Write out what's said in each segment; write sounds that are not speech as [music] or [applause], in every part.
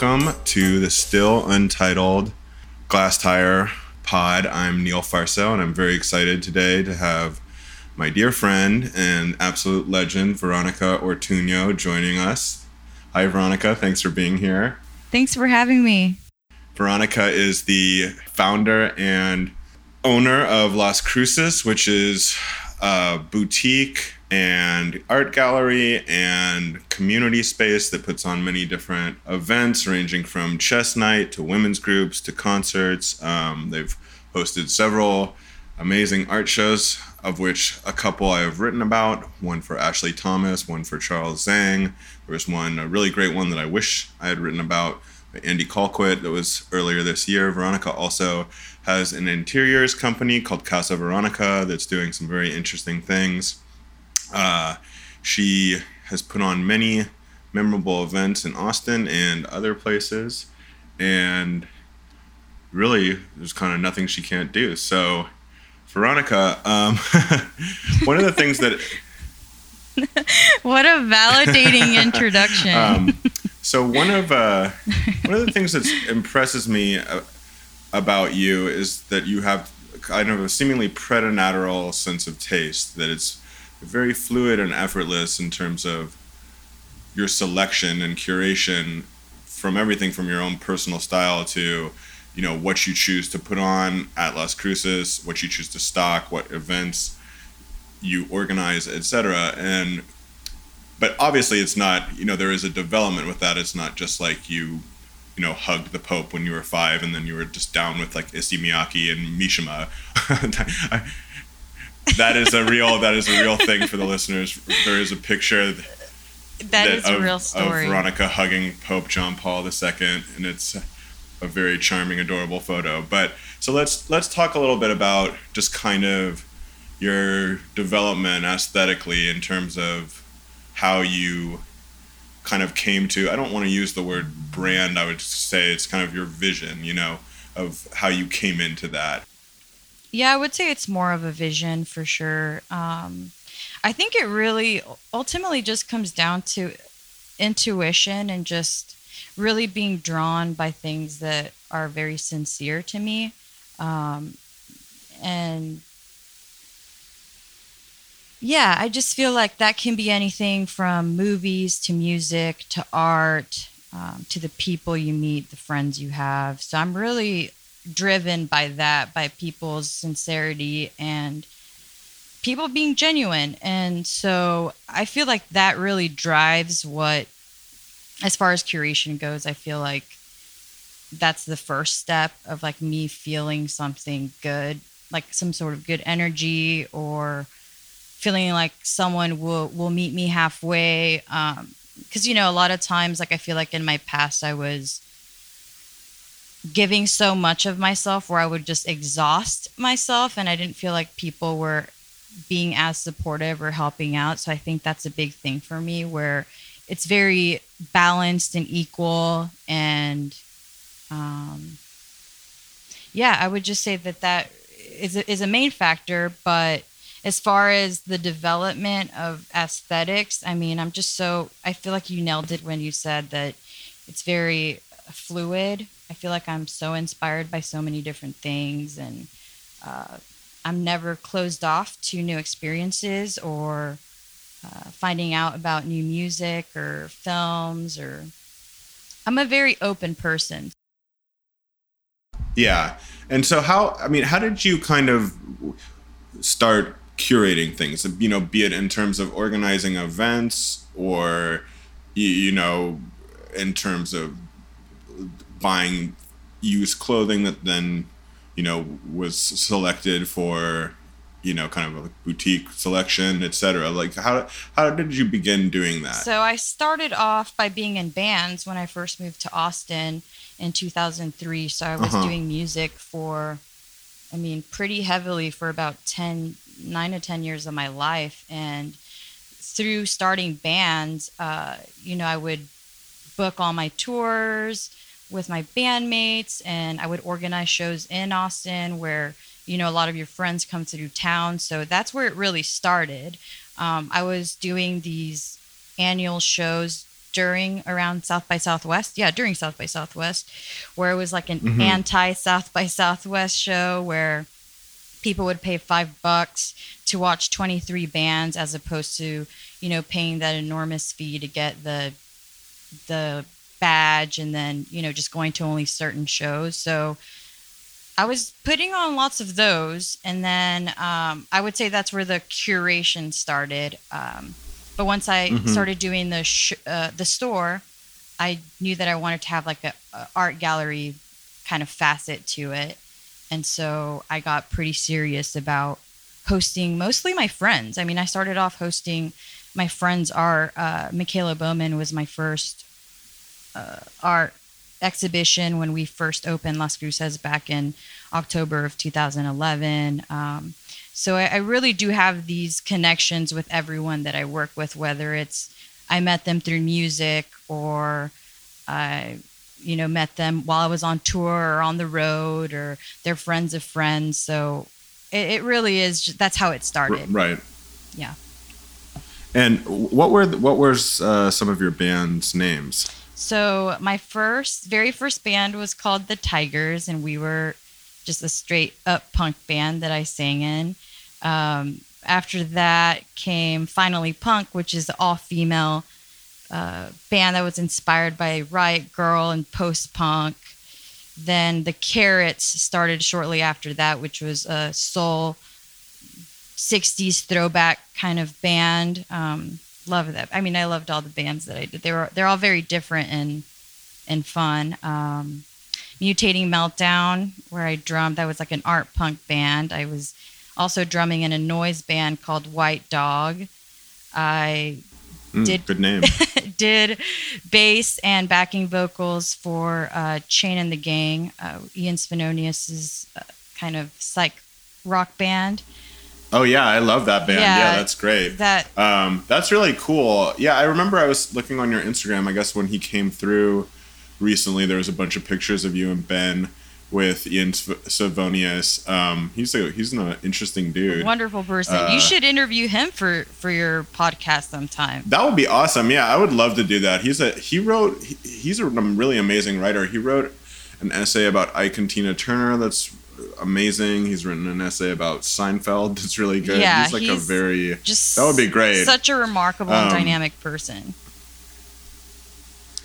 Welcome to the still untitled Glasstire Pod. I'm Neil Farso, and I'm very excited today to have my dear friend and absolute legend, Veronica Ortuño, joining us. Hi, Veronica. Thanks for being here. Thanks for having me. Veronica is the founder and owner of Las Cruces, which is a boutique and art gallery and community space that puts on many different events, ranging from chess night to women's groups to concerts. Um, they've hosted several amazing art shows, of which a couple I have written about one for Ashley Thomas, one for Charles Zhang. There was one, a really great one that I wish I had written about Andy Colquitt that was earlier this year. Veronica also has an interiors company called Casa Veronica that's doing some very interesting things. Uh, she has put on many memorable events in Austin and other places, and really, there's kind of nothing she can't do. So, Veronica, um, [laughs] one of the things that [laughs] what a validating [laughs] introduction. Um, so one of uh, one of the things that impresses me uh, about you is that you have kind of a seemingly preternatural sense of taste. That it's very fluid and effortless in terms of your selection and curation from everything from your own personal style to you know what you choose to put on at Las Cruces, what you choose to stock, what events you organize, etc. And but obviously, it's not. You know, there is a development with that. It's not just like you, you know, hugged the Pope when you were five, and then you were just down with like Issey Miyake and Mishima. [laughs] that is a real. That is a real thing for the listeners. There is a picture. That, that is a real story. Of Veronica hugging Pope John Paul II, and it's a very charming, adorable photo. But so let's let's talk a little bit about just kind of your development aesthetically in terms of how you kind of came to. I don't want to use the word brand. I would say it's kind of your vision, you know, of how you came into that. Yeah, I would say it's more of a vision for sure. Um, I think it really ultimately just comes down to intuition and just really being drawn by things that are very sincere to me. Um, and yeah, I just feel like that can be anything from movies to music to art um, to the people you meet, the friends you have. So I'm really driven by that, by people's sincerity and people being genuine. And so I feel like that really drives what as far as curation goes, I feel like that's the first step of like me feeling something good, like some sort of good energy or feeling like someone will will meet me halfway um because you know a lot of times like i feel like in my past i was giving so much of myself where i would just exhaust myself and i didn't feel like people were being as supportive or helping out. So i think that's a big thing for me where it's very balanced and equal and um, yeah i would just say that that is a, is a main factor. But as far as the development of aesthetics i mean i'm just so i feel like you nailed it when you said that it's very fluid i feel like i'm so inspired by so many different things and uh, i'm never closed off to new experiences or uh, finding out about new music or films or i'm a very open person. Yeah. And so how i mean how did you kind of start curating things? You know be it in terms of organizing events or you know in terms of buying used clothing that then you know was selected for you know, kind of a boutique selection, etc. Like how how did you begin doing that? So I started off by being in bands when I first moved to Austin in 2003. So I was uh-huh. doing music for I mean, pretty heavily for about 10 9 to 10 years of my life and through starting bands, uh, you know, I would book all my tours with my bandmates and I would organize shows in Austin where you know a lot of your friends come through town so that's where it really started um, i was doing these annual shows during around South by Southwest. Yeah, during South by Southwest, where it was like an Mhm. anti South by Southwest show where people would pay five bucks to watch 23 bands as opposed to, you know, paying that enormous fee to get the the badge and then, you know, just going to only certain shows. So I was putting on lots of those, and then um, I would say that's where the curation started. Um, but once I Mhm. started doing the sh- uh, the store, I knew that I wanted to have like a, a art gallery kind of facet to it, and so I got pretty serious about hosting mostly my friends. I mean, I started off hosting my friends' art. Uh, Michaela Bowman was my first uh, art exhibition when we first opened Las Cruces back in October of 2011. Um, so I, I really do have these connections with everyone that I work with, whether it's I met them through music or I, you know, met them while I was on tour or on the road or they're friends of friends. So it, it really is. Just, that's how it started. right. Yeah. And what were what were uh, some of your band's names? So my first, very first band was called the Tigers, and we were just a straight up punk band that I sang in. Um, after that came Finally Punk, which is all female uh, band that was inspired by Riot Grrrl and post punk. Then the Carrots started shortly after that, which was a soul 60s throwback kind of band. Um, love that. I mean, I loved all the bands that I did. They were they're all very different and and fun. Um, Mutating Meltdown, where I drummed, that was like an art punk band. I was also drumming in a noise band called White Dog. I Mm, Did- good name. [laughs] did bass and backing vocals for uh, Chain and the Gang, uh, Ian Svenonius's uh, kind of psych rock band. Oh yeah, I love that band. Yeah, Yeah. that's great. That Um, that's really cool. Yeah, I remember I was looking on your Instagram. I guess when he came through recently, there was a bunch of pictures of you and Ben with Ian Svenonius. Um, he's a he's an interesting dude. wonderful person. Uh, you should interview him for for your podcast sometime. That would be awesome. Yeah, I would love to do that. He's a he wrote he, he's a really amazing writer. He wrote an essay about Ike and Tina Turner that's amazing. He's written an essay about Seinfeld that's really good. Yeah, he's like a very Just That would be great. Such a remarkable and Um, dynamic person.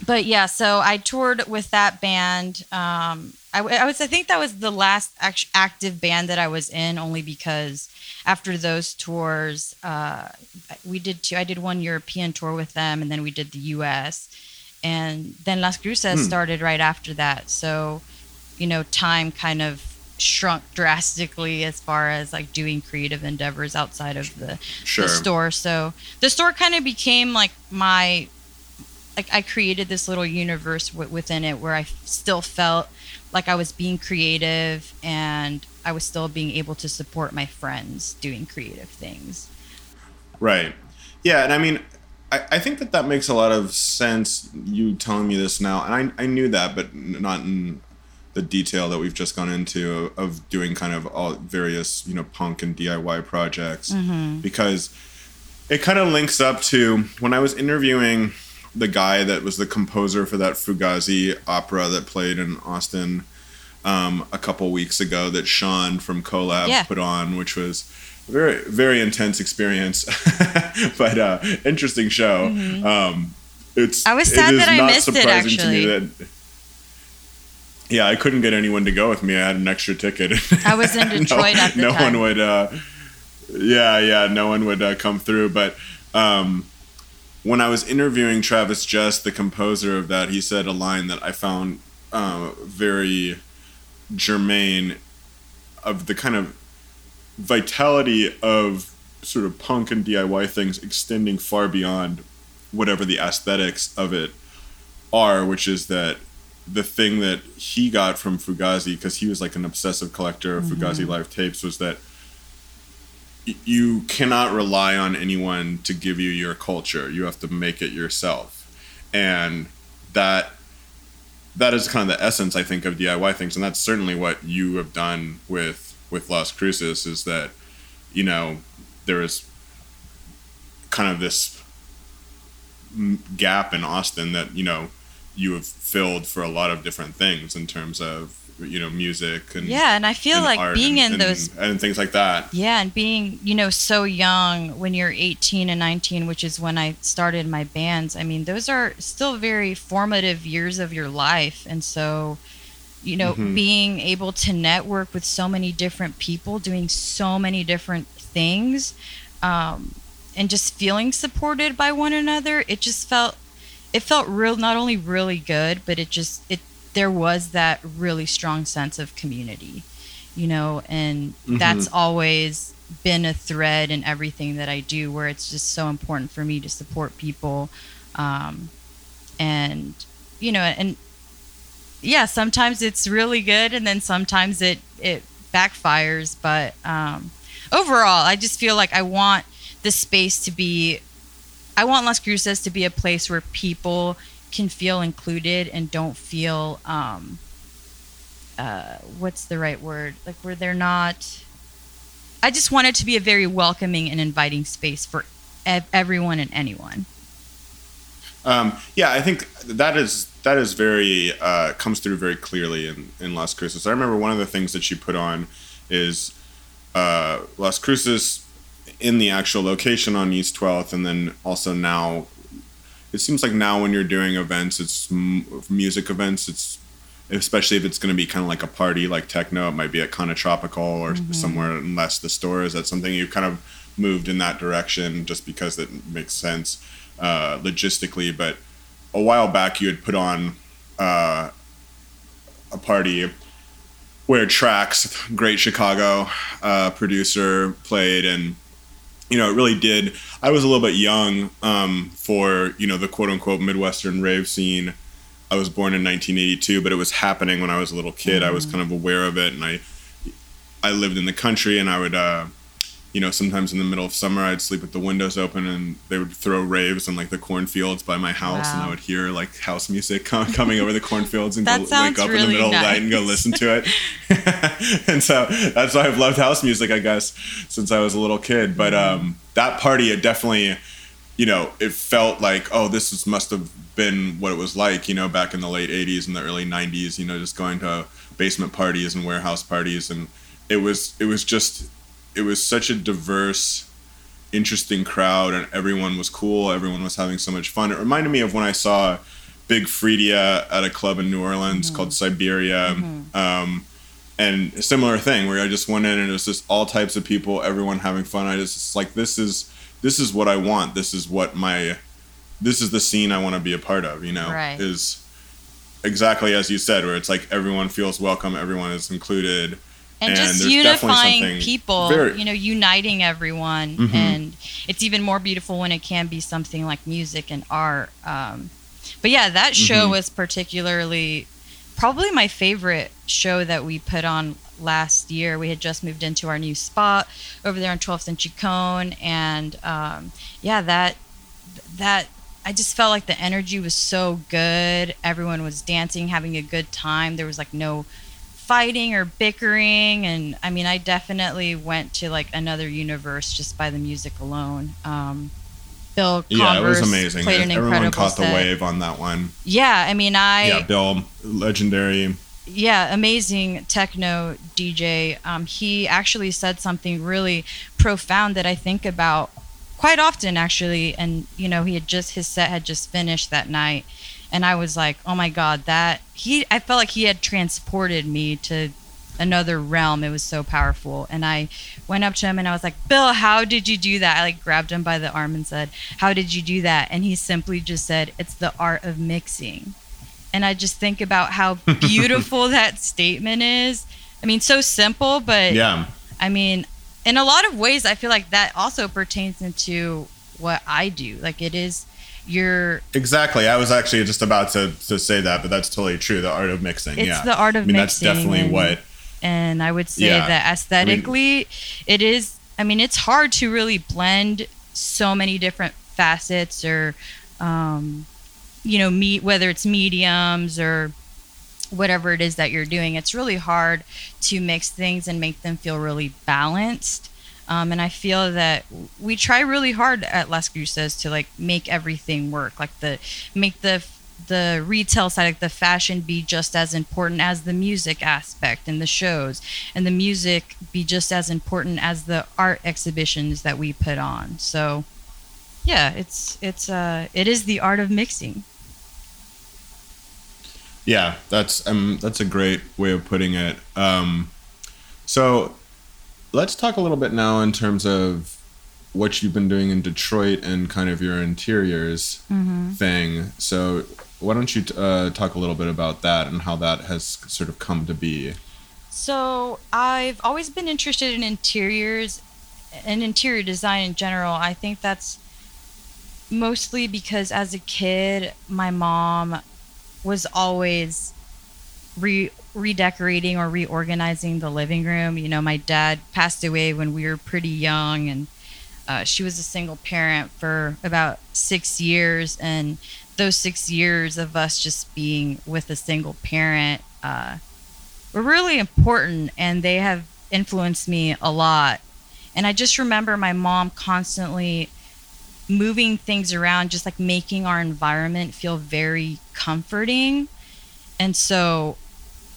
But yeah, so I toured with that band. Um, I, I was, I think that was the last act- active band that I was in, only because after those tours, uh, we did two. I did one European tour with them, and then we did the U.S. And then Las Cruces Hmm. started right after that. So, you know, time kind of shrunk drastically as far as like doing creative endeavors outside of the sure. the store. So the store kind of became like my, like I created this little universe w- within it where I f- still felt like I was being creative and I was still being able to support my friends doing creative things. Right. Yeah, and I mean, I, I think that that makes a lot of sense. You telling me this now, and I I knew that, but not in the detail that we've just gone into of doing kind of all various you know punk and DIY projects because it kind of links up to when I was interviewing the guy that was the composer for that Fugazi opera that played in Austin um, a couple weeks ago that Sean from Collab Yeah. put on, which was a very very intense experience, [laughs] but uh, interesting show. Um, it's Mm-hmm. I was sad is that I missed it, surprising to me actually. Yeah, I couldn't get anyone to go with me. I had an extra ticket. I was in [laughs] No- Detroit at the no time. one would. Uh, yeah, yeah, no one would uh, come through. But um, when I was interviewing Travis Just, the composer of that, he said a line that I found uh, very germane of the kind of vitality of sort of punk and DIY things extending far beyond whatever the aesthetics of it are, which is that the thing that he got from Fugazi, because he was like an obsessive collector of mm-hmm. Fugazi live tapes, was that you cannot rely on anyone to give you your culture. You have to make it yourself, and that that is kind of the essence, I think, of DIY things, and that's certainly what you have done with with Las Cruces. Is that you know there is kind of this gap in Austin that you know you have filled for a lot of different things in terms of you know music and yeah and i feel like being and, in those and things like that yeah and being you know so young when you're 18 and 19 which is when i started my bands i mean those are still very formative years of your life and so you know mm-hmm. being able to network with so many different people doing so many different things um, and just feeling supported by one another it just felt it felt real not only really good but it just it there was that really strong sense of community, you know, and mm-hmm. that's always been a thread in everything that I do, where it's just so important for me to support people. Um, and, you know, and yeah, sometimes it's really good, and then sometimes it, it backfires. But um, overall, I just feel like I want the space to be, I want Las Cruces to be a place where people can feel included and don't feel um, uh, what's the right word? Like where they're not i just want it to be a very welcoming and inviting space for ev- everyone and anyone. Um, yeah i think that is that is very uh, comes through very clearly in, in las cruces. I remember one of the things that you put on is uh, las cruces in the actual location on east 12th and then also now it seems like now when you're doing events, it's m- music events. It's especially if it's going to be kind of like a party, like techno. It might be at kind of tropical or mm-hmm. somewhere unless the store is that something you've kind of moved in that direction just because it makes sense uh, logistically. But a while back, you had put on uh, a party where Traxx great Chicago uh, producer, played and you know, it really did. I was a little bit young um, for you know the quote unquote Midwestern rave scene. I was born in 1982, but it was happening when I was a little kid. Mm-hmm. I was mm. kind of aware of it, and I I lived in the country, and I would uh, you know, sometimes in the middle of summer, I'd sleep with the windows open and they would throw raves in like the cornfields by my house, wow. and I would hear like house music [laughs] coming over the cornfields and go, wake up really in the middle nice. of the night and go listen to it. [laughs] and so that's why I've loved house music, I guess, since I was a little kid. But mm-hmm. um, that party, it definitely, you know, it felt like, oh, this is, must have been what it was like, you know, back in the late 80s and the early 90s, you know, just going to basement parties and warehouse parties. And it was, it was just, it was such a diverse interesting crowd and everyone was cool everyone was having so much fun it reminded me of when i saw big freedia at a club in new orleans mm-hmm. called siberia mm-hmm. um, and a similar thing where i just went in and it was just all types of people everyone having fun i just like this is this is what i want this is what my this is the scene i want to be a part of you know right. is exactly as you said where it's like everyone feels welcome everyone is included and, and just unifying people very, you know uniting everyone mm-hmm. and it's even more beautiful when it can be something like music and art um, but yeah that show mm-hmm. was particularly probably my favorite show that we put on last year we had just moved into our new spot over there on 12th and chicon and um, yeah that that I just felt like the energy was so good. Everyone was dancing, having a good time. There was like no fighting or bickering and i mean i definitely went to like another universe just by the music alone. Um, bill Converse yeah it was amazing played an everyone caught set. the wave on that one. Yeah i mean i yeah bill legendary. Yeah amazing techno dj um, he actually said something really profound that i think about quite often actually and you know he had just his set had just finished that night and I was like, "Oh my god, that he I felt like he had transported me to another realm. It was so powerful." And I went up to him and I was like, "Bill, how did you do that?" I like grabbed him by the arm and said, "How did you do that?" And he simply just said, "It's the art of mixing." And I just think about how [laughs] beautiful that statement is. I mean, so simple, but yeah. I mean, in a lot of ways, I feel like that also pertains into what I do. Like it is you're exactly. I was actually just about to, to say that, but that's totally true. The art of mixing. It's yeah. the art of I mean, mixing. That's definitely and, what. And I would say yeah. that aesthetically, I mean, it is. I mean, it's hard to really blend so many different facets, or, um, you know, meet whether it's mediums or whatever it is that you're doing. It's really hard to mix things and make them feel really balanced. Um, and I feel that we try really hard at Las Cruces to like make everything work, like the make the the retail side, like the fashion, be just as important as the music aspect and the shows, and the music be just as important as the art exhibitions that we put on. So, yeah, it's it's uh it is the art of mixing. Yeah, that's um that's a great way of putting it. Um, so let's talk a little bit now in terms of what you've been doing in Detroit and kind of your interiors mm-hmm. thing. So why don't you uh, talk a little bit about that and how that has sort of come to be? So I've always been interested in interiors and interior design in general. I think that's mostly because as a kid, my mom was always re redecorating or reorganizing the living room. You know, my dad passed away when we were pretty young, and uh, she was a single parent for about six years. And those six years of us just being with a single parent uh, were really important, and they have influenced me a lot. And I just remember my mom constantly moving things around, just like making our environment feel very comforting. And so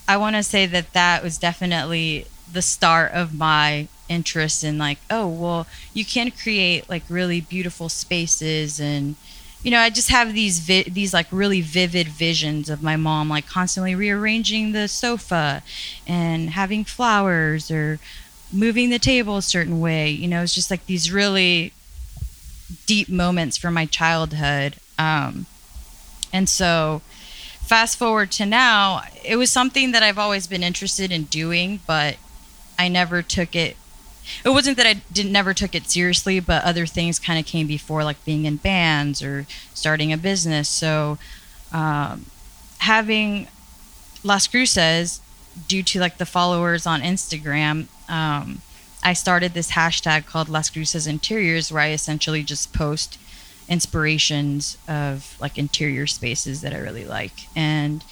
I want to say that that was definitely the start of my interest in like, oh, well, you can create like really beautiful spaces and you know, I just have these vi- these like really vivid visions of my mom like constantly rearranging the sofa and having flowers or moving the table a certain way. You know, it's just like these really deep moments from my childhood. Um, and so, fast forward to now, it was something that I've always been interested in doing, but I never took it. It wasn't that I didn't never took it seriously, but other things kind of came before, like being in bands or starting a business. So, um, having Las Cruces, due to like the followers on Instagram, um, I started this hashtag called Las Cruces Interiors, where I essentially just post inspirations of like interior spaces that I really like. And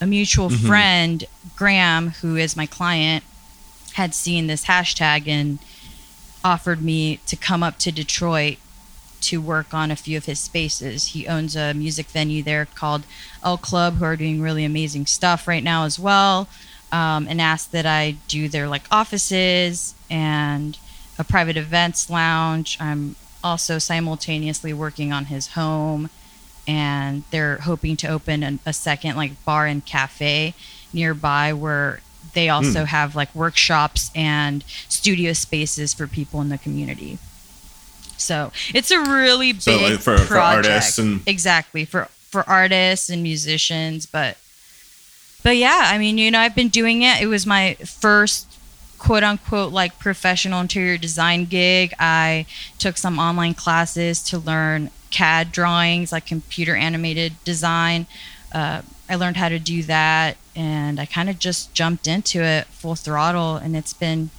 a mutual mm-hmm. friend, Graham, who is my client, had seen this hashtag and offered me to come up to Detroit to work on a few of his spaces. He owns a music venue there called El Club, who are doing really amazing stuff right now as well um, and asked that I do their like offices and a private events lounge. I'm also simultaneously working on his home, and they're hoping to open an, a second like bar and cafe nearby where they also mm. have like workshops and studio spaces for people in the community. So it's a really big so like for, project. for artists and exactly for for artists and musicians, but but yeah, I mean, you know, I've been doing it. It was my first quote unquote like professional interior design gig. I took some online classes to learn CAD drawings, like computer animated design. Uh, I learned how to do that and I kind of just jumped into it full throttle and it's been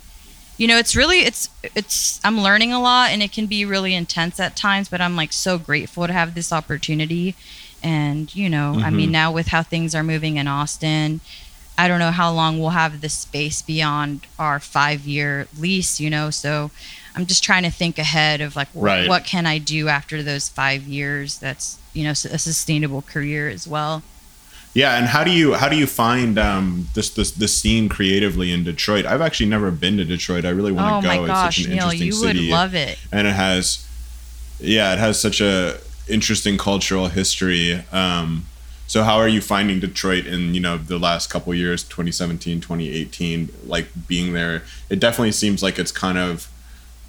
you know it's really it's it's i'm learning a lot and it can be really intense at times but i'm like so grateful to have this opportunity and, you know, mm-hmm. I mean, mm-hmm. now with how things are moving in Austin, I don't know how long we'll have the space beyond our five year lease, you know? So I'm just trying to think ahead of like, right. what can I do after those five years that's, you know, a sustainable career as well. Yeah, and how do you how do you find um, this this the scene creatively in Detroit? I've actually never been to Detroit. I really want to oh go. My gosh, it's such an Neil, interesting you city. would love it. And it has, yeah, it has such a interesting cultural history. Um, so how are you finding Detroit in, you know, the last couple years, 2017, 2018, like being there? It definitely seems like it's kind of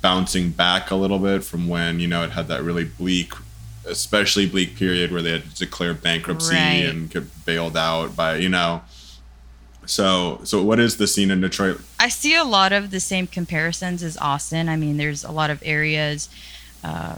bouncing back a little bit from when, you know, it had that really bleak, especially bleak period where they had to declare bankruptcy right. and get bailed out by, you know, so, so what is the scene in Detroit? I see a lot of the same comparisons as Austin. I mean, there's a lot of areas uh,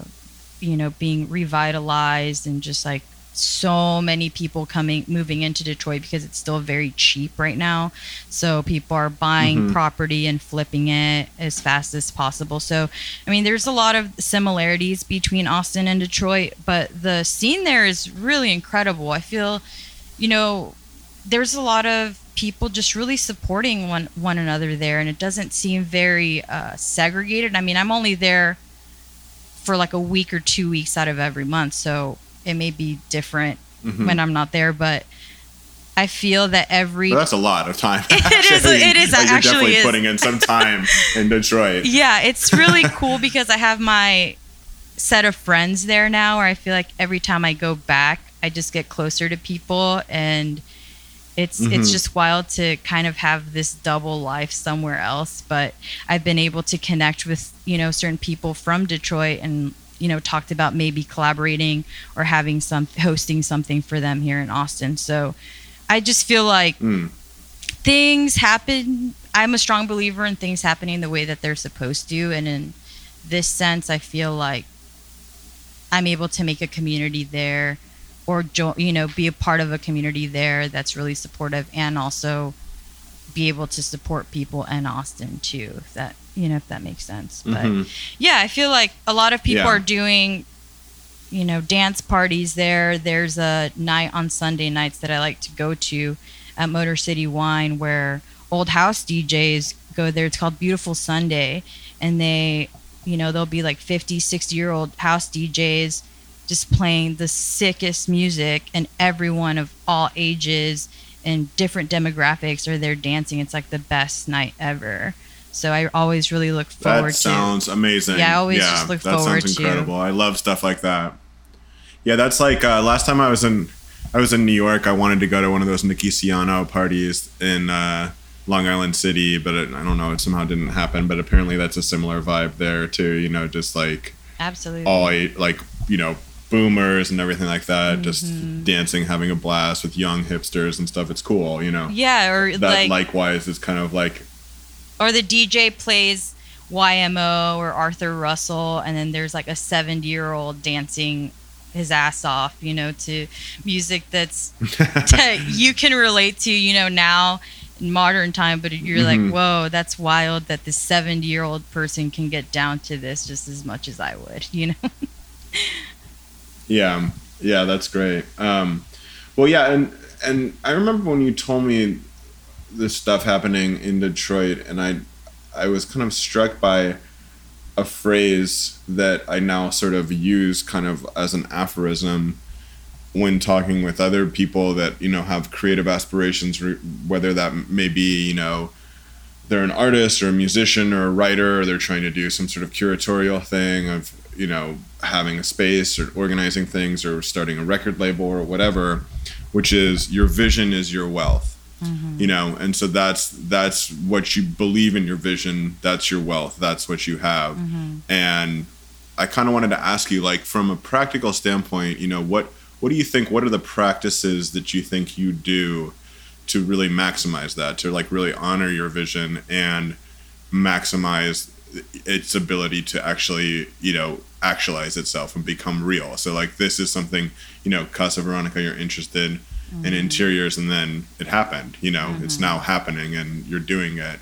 you know being revitalized and just like so many people coming moving into Detroit because it's still very cheap right now. So people are buying mm-hmm. property and flipping it as fast as possible. So I mean there's a lot of similarities between Austin and Detroit, but the scene there is really incredible. I feel you know there's a lot of people just really supporting one one another there, and it doesn't seem very uh, segregated. I mean, I'm only there for like a week or two weeks out of every month, so it may be different Mhm. when I'm not there, but I feel that every But that's a lot of time. [laughs] It is- it is, Like, you're actually definitely is. putting in some time in [laughs] Detroit. yeah, it's really [laughs] cool because I have my set of friends there now where I feel like every time I go back, I just get closer to people and it's it's Mhm. just wild to kind of have this double life somewhere else, but I've been able to connect with, you know, certain people from Detroit and you know talked about maybe collaborating or having some hosting something for them here in Austin. So I just feel like Mm. things happen i'm a strong believer in things happening the way that they're supposed to and in this sense i feel like i'm able to make a community there or jo- you know be a part of a community there that's really supportive and also be able to support people in austin too if that you know if that makes sense but Mhm. yeah, I feel like a lot of people Yeah. are doing, you know, dance parties there. There's a night on Sunday nights that I like to go to at Motor City Wine where old house DJs go there. It's called Beautiful Sunday. And they, you know, there'll be like 50, 60 year old house DJs just playing the sickest music, and everyone of all ages and different demographics are there dancing. It's like the best night ever. So I always really look forward That to sounds amazing. Yeah, I always just look that forward sounds to- incredible. I love stuff like that. Yeah, that's like uh, last time I was in I was in New York. I wanted to go to one of those Nicky Siano parties in uh, Long Island City, but it, I don't know. It somehow didn't happen. But apparently, that's a similar vibe there too. You know, just like Absolutely. all like you know boomers and everything like that, just Mm-hmm. dancing, having a blast with young hipsters and stuff. It's cool. You know. yeah, or That like, likewise is kind of like or the DJ plays YMO or Arthur Russell, and then there's like a 70 year old dancing his ass off, you know, to music that's [laughs] that you can relate to, you know, now in modern time. But you're Mhm. like, whoa, that's wild that this 70 year old person can get down to this just as much as I would, you know. [laughs] Yeah, yeah, that's great. Um, well, yeah, and and I remember when you told me this stuff happening in Detroit, and I I was kind of struck by a phrase that I now sort of use kind of as an aphorism when talking with other people that you know have creative aspirations, whether that may be you know they're an artist or a musician or a writer or they're trying to do some sort of curatorial thing of you know having a space or organizing things or starting a record label or whatever which is your vision is your wealth. Mm-hmm. You know and so that's that's what you believe in your vision. That's your wealth. That's what you have. Mm-hmm. And i kind of wanted to ask you like from a practical standpoint you know what what do you think what are the practices that you think you do to really maximize that to like really honor your vision and maximize its ability to actually you know actualize itself and become real. So like this is something you know casa veronica you're interested in mm-hmm. interiors and then it happened you know it's mm-hmm. now happening and you're doing it.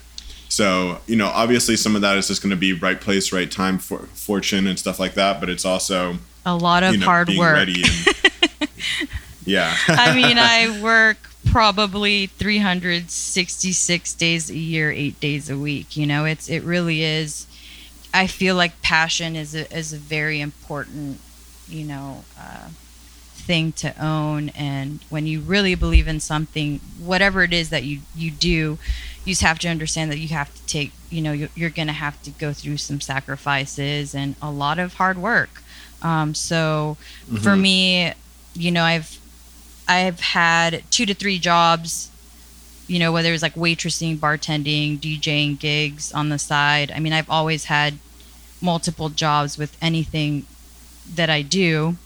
So you know obviously some of that is just going to be right place right time for fortune and stuff like that but it's also A lot of you know hard work. [laughs] yeah. I mean, I work probably 366 days a year, eight days a week. You know, it's it really is. I feel like passion is a, is a very important, you know, uh, thing to own. And when you really believe in something, whatever it is that you you do, you just have to understand that you have to take. You know, you're, you're going to have to go through some sacrifices and a lot of hard work. Um, so for Mhm. me, you know, I've I've had two to three jobs, you know, whether it's like waitressing, bartending, DJing gigs on the side. I mean, I've always had multiple jobs with anything that I do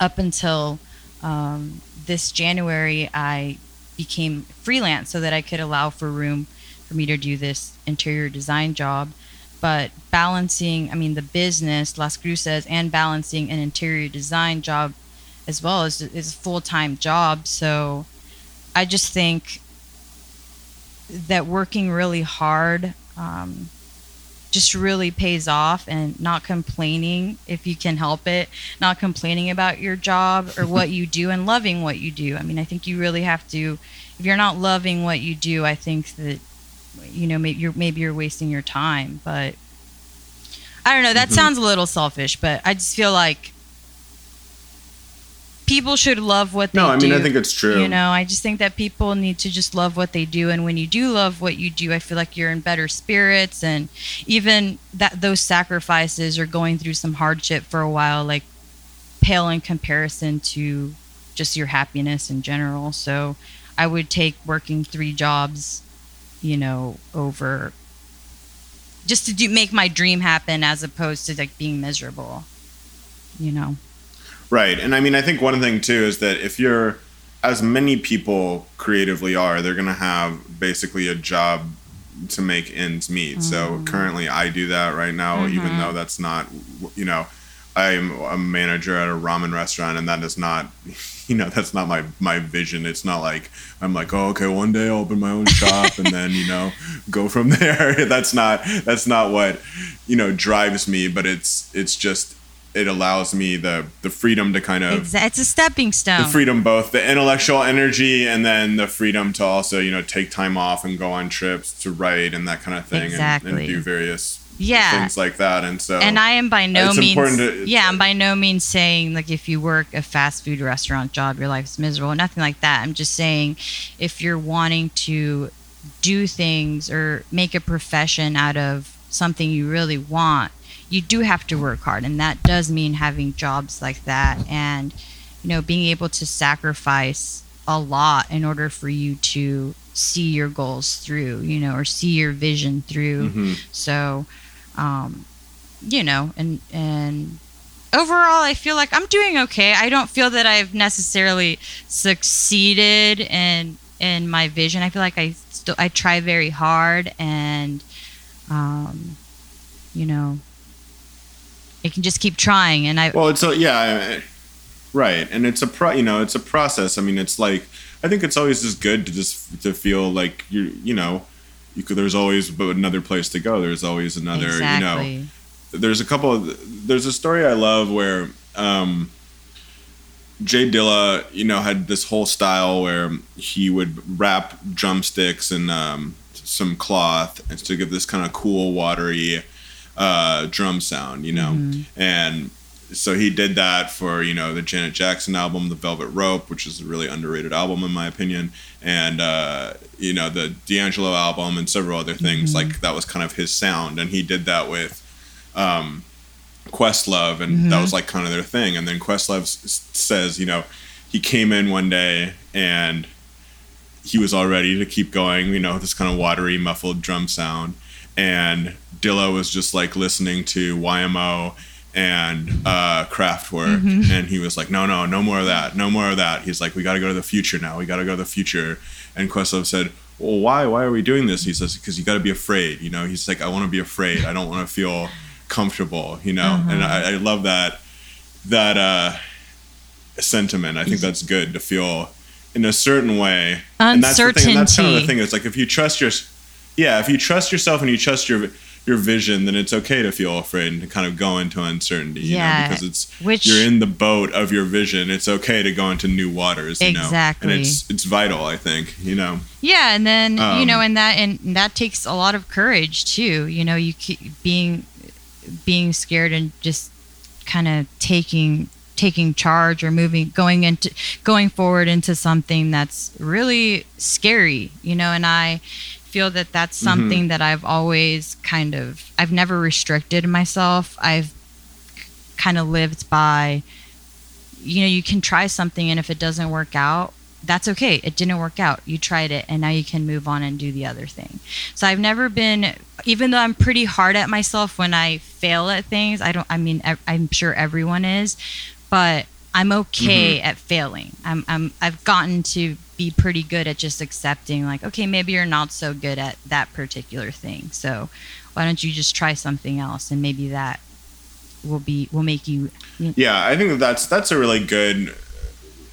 up until um, this January. I became freelance so that I could allow for room for me to do this interior design job. But balancing, I mean, the business, Las Cruces, and balancing an interior design job as well as is a full time job. So I just think that working really hard um, just really pays off and not complaining if you can help it, not complaining about your job or what you do and loving what you do. I mean, I think you really have to, if you're not loving what you do, I think that you know maybe you're maybe you're wasting your time. But I don't know. That Mhm. sounds a little selfish, but I just feel like people should love what they do. No, I do. mean I think it's true. You know, I just think that people need to just love what they do, and when you do love what you do, I feel like you're in better spirits, and even that those sacrifices or going through some hardship for a while, like pale in comparison to just your happiness in general. So, I would take working three jobs, you know, over just to do make my dream happen as opposed to like being miserable. You know. Right. And I mean, I think one thing too is that if you're, as many people creatively are, they're going to have basically a job to make ends meet. So Mhm. currently I do that right now, even Mhm. though that's not, you know, I'm a manager at a ramen restaurant and that is not, [laughs] you know, that's not my, my vision. It's not like, I'm like, oh, okay, one day I'll open my own shop and then, you know, [laughs] go from [laughs] there. that's not, that's not what, you know, drives me, but it's, it's just, it allows me the the freedom to kind of Exa- it's a stepping stone. the freedom both the intellectual energy and then the freedom to also you know take time off and go on trips to write and that kind of thing and, and do various yeah. things like that and so and I am by no it's means important to- yeah, I'm by no means saying like if you work a fast food restaurant job your life's miserable, nothing like that. I'm just saying if you're wanting to do things or make a profession out of something you really want, you do have to work hard and that does mean having jobs like that and you know being able to sacrifice a lot in order for you to see your goals through, you know, or see your vision through. Mhm. So, um, you know, and and overall, I feel like I'm doing okay. I don't feel that I've necessarily succeeded in in my vision. I feel like I still I try very hard, and um, you know, I can just keep trying. And I well it's a yeah I- right and it's a pro you know it's a process. I mean it's like i think it's always just good to just to feel like you you know you could there's always but another place to go. There's always another you know. There's a couple of there's a story I love where um, Jay Dilla, you know, had this whole style where he would wrap drumsticks in um, some cloth and to give this kind of cool, watery uh, drum sound, you know, Mhm. and so he did that for you know the Janet Jackson album, The Velvet Rope, which is a really underrated album in my opinion, and uh, you know the D'Angelo album and several other things. Mhm. Like that was kind of his sound, and he did that with um, Questlove, and that Mhm. was like kind of their thing. And then Questlove s- says, you know, he came in one day and he was all ready to keep going. You know, this kind of watery, muffled drum sound, and Dilla was just like listening to YMO and uh, Kraftwerk, Mhm. and he was like, "No, no, no more of that, no more of that." He's like, "We got to go to the future now. We got to go to the future." And Questlove said, "Well, why? Why are we doing this?" He says, "Because you got to be afraid. You know." He's like, "I want to be afraid. I don't want to feel comfortable." You know, and Uh-huh. I, I love that that uh, sentiment. I think that's good to feel in a certain way. And that's the thing. And that's kind of the thing. Is like if you trust your, yeah, if you trust yourself and you trust your your vision, then it's okay to feel afraid and to kind of go into uncertainty. You Yeah, know, because it's which you're in the boat of your vision. It's okay to go into new waters. You know, Exactly. and it's it's vital. I think you know. Yeah, and then you Um, know, and that and that takes a lot of courage too. You know, you keep being being scared and just kind of taking taking charge or moving going into going forward into something that's really scary you know and i feel that that's Mhm. something that i've always kind of i've never restricted myself. I've kind of lived by you know you can try something and if it doesn't work out that's okay. It didn't work out. You tried it and now you can move on and do the other thing. So i've never been even though i'm pretty hard at myself when i fail at things i don't i mean I- i'm sure everyone is but i'm okay at failing I'm, I'm i've gotten to be pretty good at just accepting like okay maybe you're not so good at that particular thing so why don't you just try something else and maybe that will be will make you Yeah, I think that that's that's a really good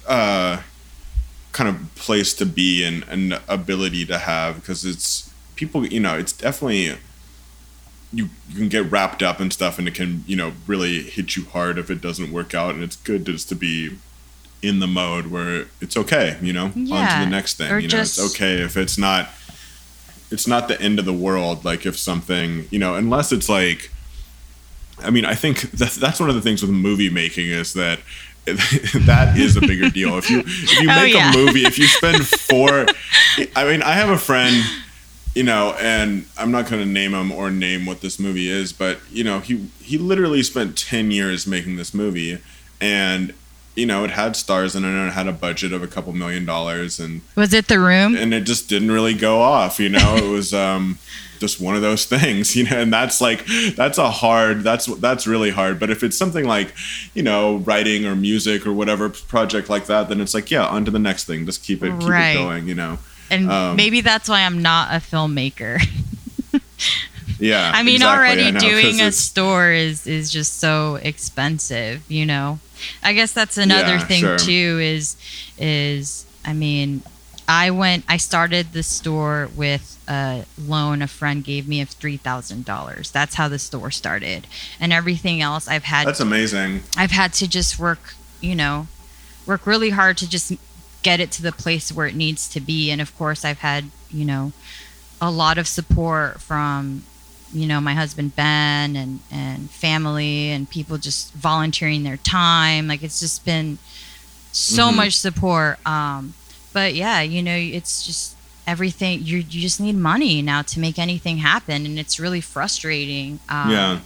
uh, kind of place to be and an ability to have because it's people. You know, it's definitely you you can get wrapped up in stuff and it can you know really hit you hard if it doesn't work out and it's good just to be in the mode where it's okay, you know, on to the next thing. or You know, just- it's okay if it's not it's not the end of the world like if something, you know, unless it's like I mean, I think [laughs] that's that's one of the things with movie making is that [laughs] that is a bigger deal. If you if you [laughs] Oh, make yeah. a movie, if you spend four I mean, I have a friend you know, and I'm not going to name him or name what this movie is, but you know, he he literally spent 10 years making this movie and you know, it had stars in it and it had a budget of a couple million dollars and Was it the room? and it just didn't really go off, you know. it was um just one of those [laughs] things, you know, and that's like that's a hard that's that's really hard, but if it's something like, you know, writing or music or whatever project like that, then it's like, yeah, on to the next thing. Just keep it keep Right. it going, you know. And um, maybe that's why I'm not a filmmaker. [laughs] Yeah. I mean, exactly, already I know, doing a store is is just so expensive, you know. I guess that's another Yeah, thing sure. too. Is is I mean, I went. I started the store with a loan a friend gave me of three thousand dollars. That's how the store started, and everything else I've had. That's amazing. I've had to just work, you know, work really hard to just get it to the place where it needs to be. And of course, I've had, you know, a lot of support from, you know, my husband Ben and and family and people just volunteering their time. Like it's just been so Mhm. much support. Um, but yeah, you know, it's just everything. You you just need money now to make anything happen, and it's really frustrating. Um, yeah.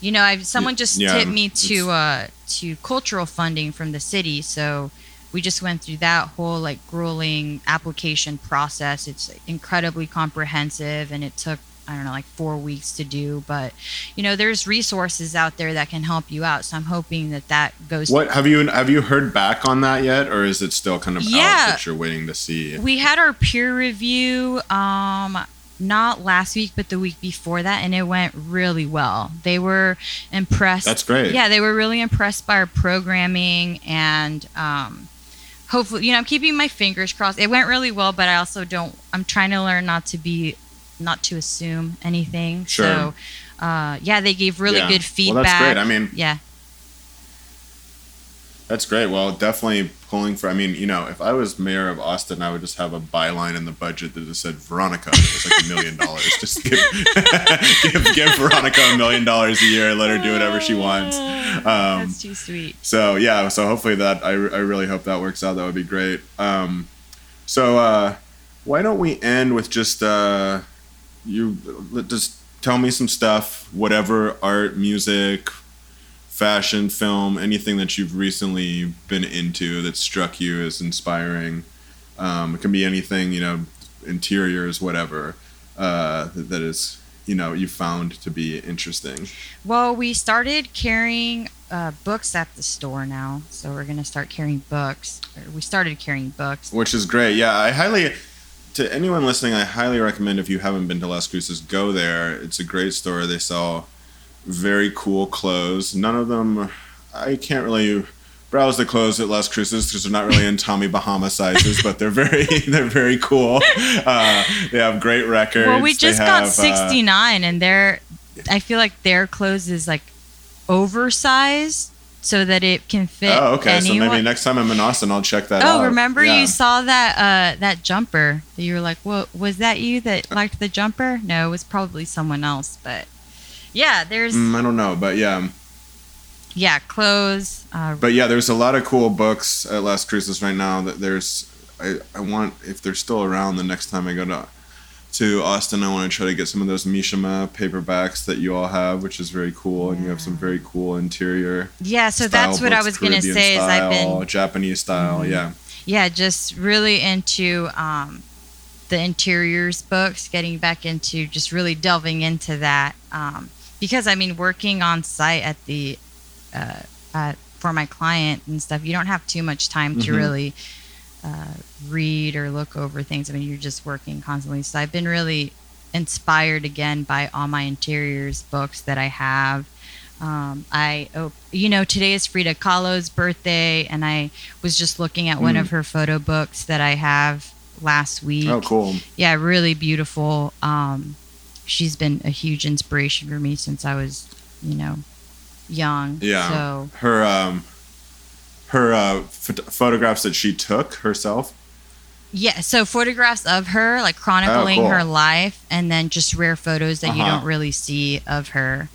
you know, I've someone just yeah, tipped me to uh to cultural funding from the city, so we just went through that whole like grueling application process. It's incredibly comprehensive, and it took I don't know like four weeks to do. But you know, there's resources out there that can help you out. So I'm hoping that that goes. What have you have you heard back on that yet, or is it still kind of Yeah. out that you're waiting to see? We had our peer review um not last week but the week before that and it went really well. They were impressed. That's great. Yeah, they were really impressed by our programming and um hopefully you know, I'm keeping my fingers crossed. It went really well, but I also don't I'm trying to learn not to be not to assume anything. Sure. So uh yeah, they gave really Yeah. good feedback. Well, that's great. I mean, yeah. That's great. Well, definitely pulling for. I mean, you know, if I was mayor of Austin, I would just have a byline in the budget that just said Veronica. It was like a million dollars. Just give, [laughs] give give Veronica a million dollars a year and let her do whatever she wants. Um, that's too sweet. So yeah, so hopefully that I, I really hope that works out. That would be great. Um, so uh, why don't we end with just uh, you just tell me some stuff, whatever art, music, fashion, film, anything that you've recently been into that struck you as inspiring. Um, it can be anything, you know, interiors, whatever uh, that, is you know you found to be interesting. Well, we started carrying uh, books at the store now, so we're gonna start carrying books. We started carrying books. which is great. Yeah, I highly to anyone listening, I highly recommend if you haven't been to Las Cruces, go there. It's a great store. They sell very cool clothes. None of them, I can't really browse the clothes at Las Cruces because they're not really in Tommy Bahama sizes, but they're very [laughs] they're very cool. Uh, they have great records. Well, we They just have, got uh, 69, and their I feel like their clothes is like oversized so that it can fit. oh, okay. So maybe next time I'm in Austin, I'll check that out. Oh, remember Yeah. you saw that uh, that jumper that you were like, "What was that? You that liked the jumper?" No, it was probably someone else. But yeah, there's Mm, I don't know, but yeah. yeah clothes. Uh, but yeah, there's a lot of cool books at Las Cruces right now. That there's, I, I want if they're still around the next time I go to to Austin, I want to try to get some of those Mishima paperbacks that you all have, which is very cool, and you have some very cool interior. yeah, so style that's what I was gonna Caribbean say. Is I've been Japanese style, Mhm. yeah. yeah, just really into um, the interiors books, getting back into just really delving into that. Um, because I mean, working on site at the uh, at, for my client and stuff, you don't have too much time to Mhm. really uh, read or look over things. I mean, you're just working constantly. So I've been really inspired again by all my interiors books that I have. Um, I, oh, you know, today is Frida Kahlo's birthday, and I was just looking at one Mm. of her photo books that I have last week. Oh, cool. Yeah, really beautiful. Um, she's been a huge inspiration for me since I was, you know, young. Yeah. So Her um, her uh, ph- photographs that she took herself. Yeah, so photographs of her, like chronicling Oh, cool. her life, and then just rare photos that you Uh-huh. don't really see of her.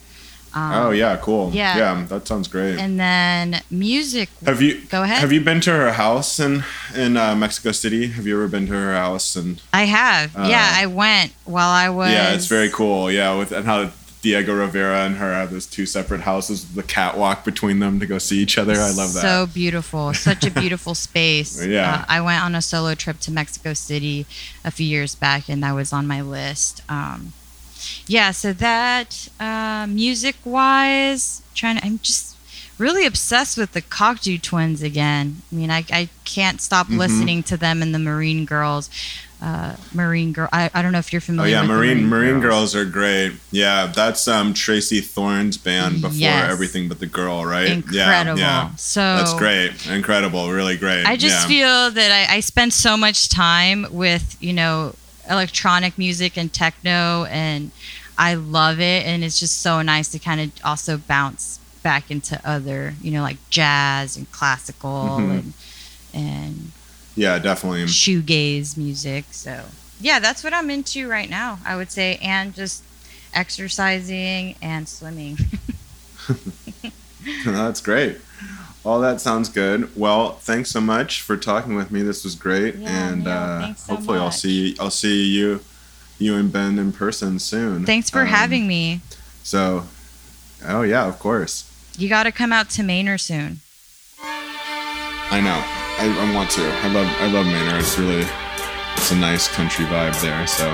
Um, oh yeah, cool. yeah. yeah, that sounds great. And then music. have you Go ahead. have you been to her house in in uh, Mexico City? Have you ever been to her house? And I have. Uh, yeah, I went while I was. yeah, it's very cool. Yeah, with and how Diego Rivera and her have those two separate houses, with the catwalk between them to go see each other. I love that. So beautiful. Such a beautiful space. [laughs] Yeah. Uh, I went on a solo trip to Mexico City a few years back, and that was on my list. Um, yeah, so that uh, music wise, trying to, I'm just really obsessed with the Cocteau twins again. I mean, I, I can't stop Mhm. listening to them and the Marine Girls. Uh, Marine Girl, I, I don't know if you're familiar. Oh familiar yeah, with the Marine Marine Girls. are great. Yeah, that's um Tracey Thorn's band before Yes. Everything But the Girl, right? Incredible. Yeah, yeah. So That's great. Incredible. Really great. I just yeah. feel that I, I spend so much time with, you know, electronic music and techno, and I love it. And it's just so nice to kind of also bounce back into other, you know, like jazz and classical Mhm. and, and Yeah, definitely. shoegaze music. So, yeah, that's what I'm into right now, I would say. And just exercising and swimming. [laughs] [laughs] That's great. All that sounds good. Well, thanks so much for talking with me. This was great, Yeah, and uh, so hopefully I'll much. see I'll see you you and Ben in person soon. Thanks for Um, having me. So, oh yeah, of course. You got to come out to Manor soon. I know. I, I want to. I love I love Manor. It's really it's a nice country vibe there. So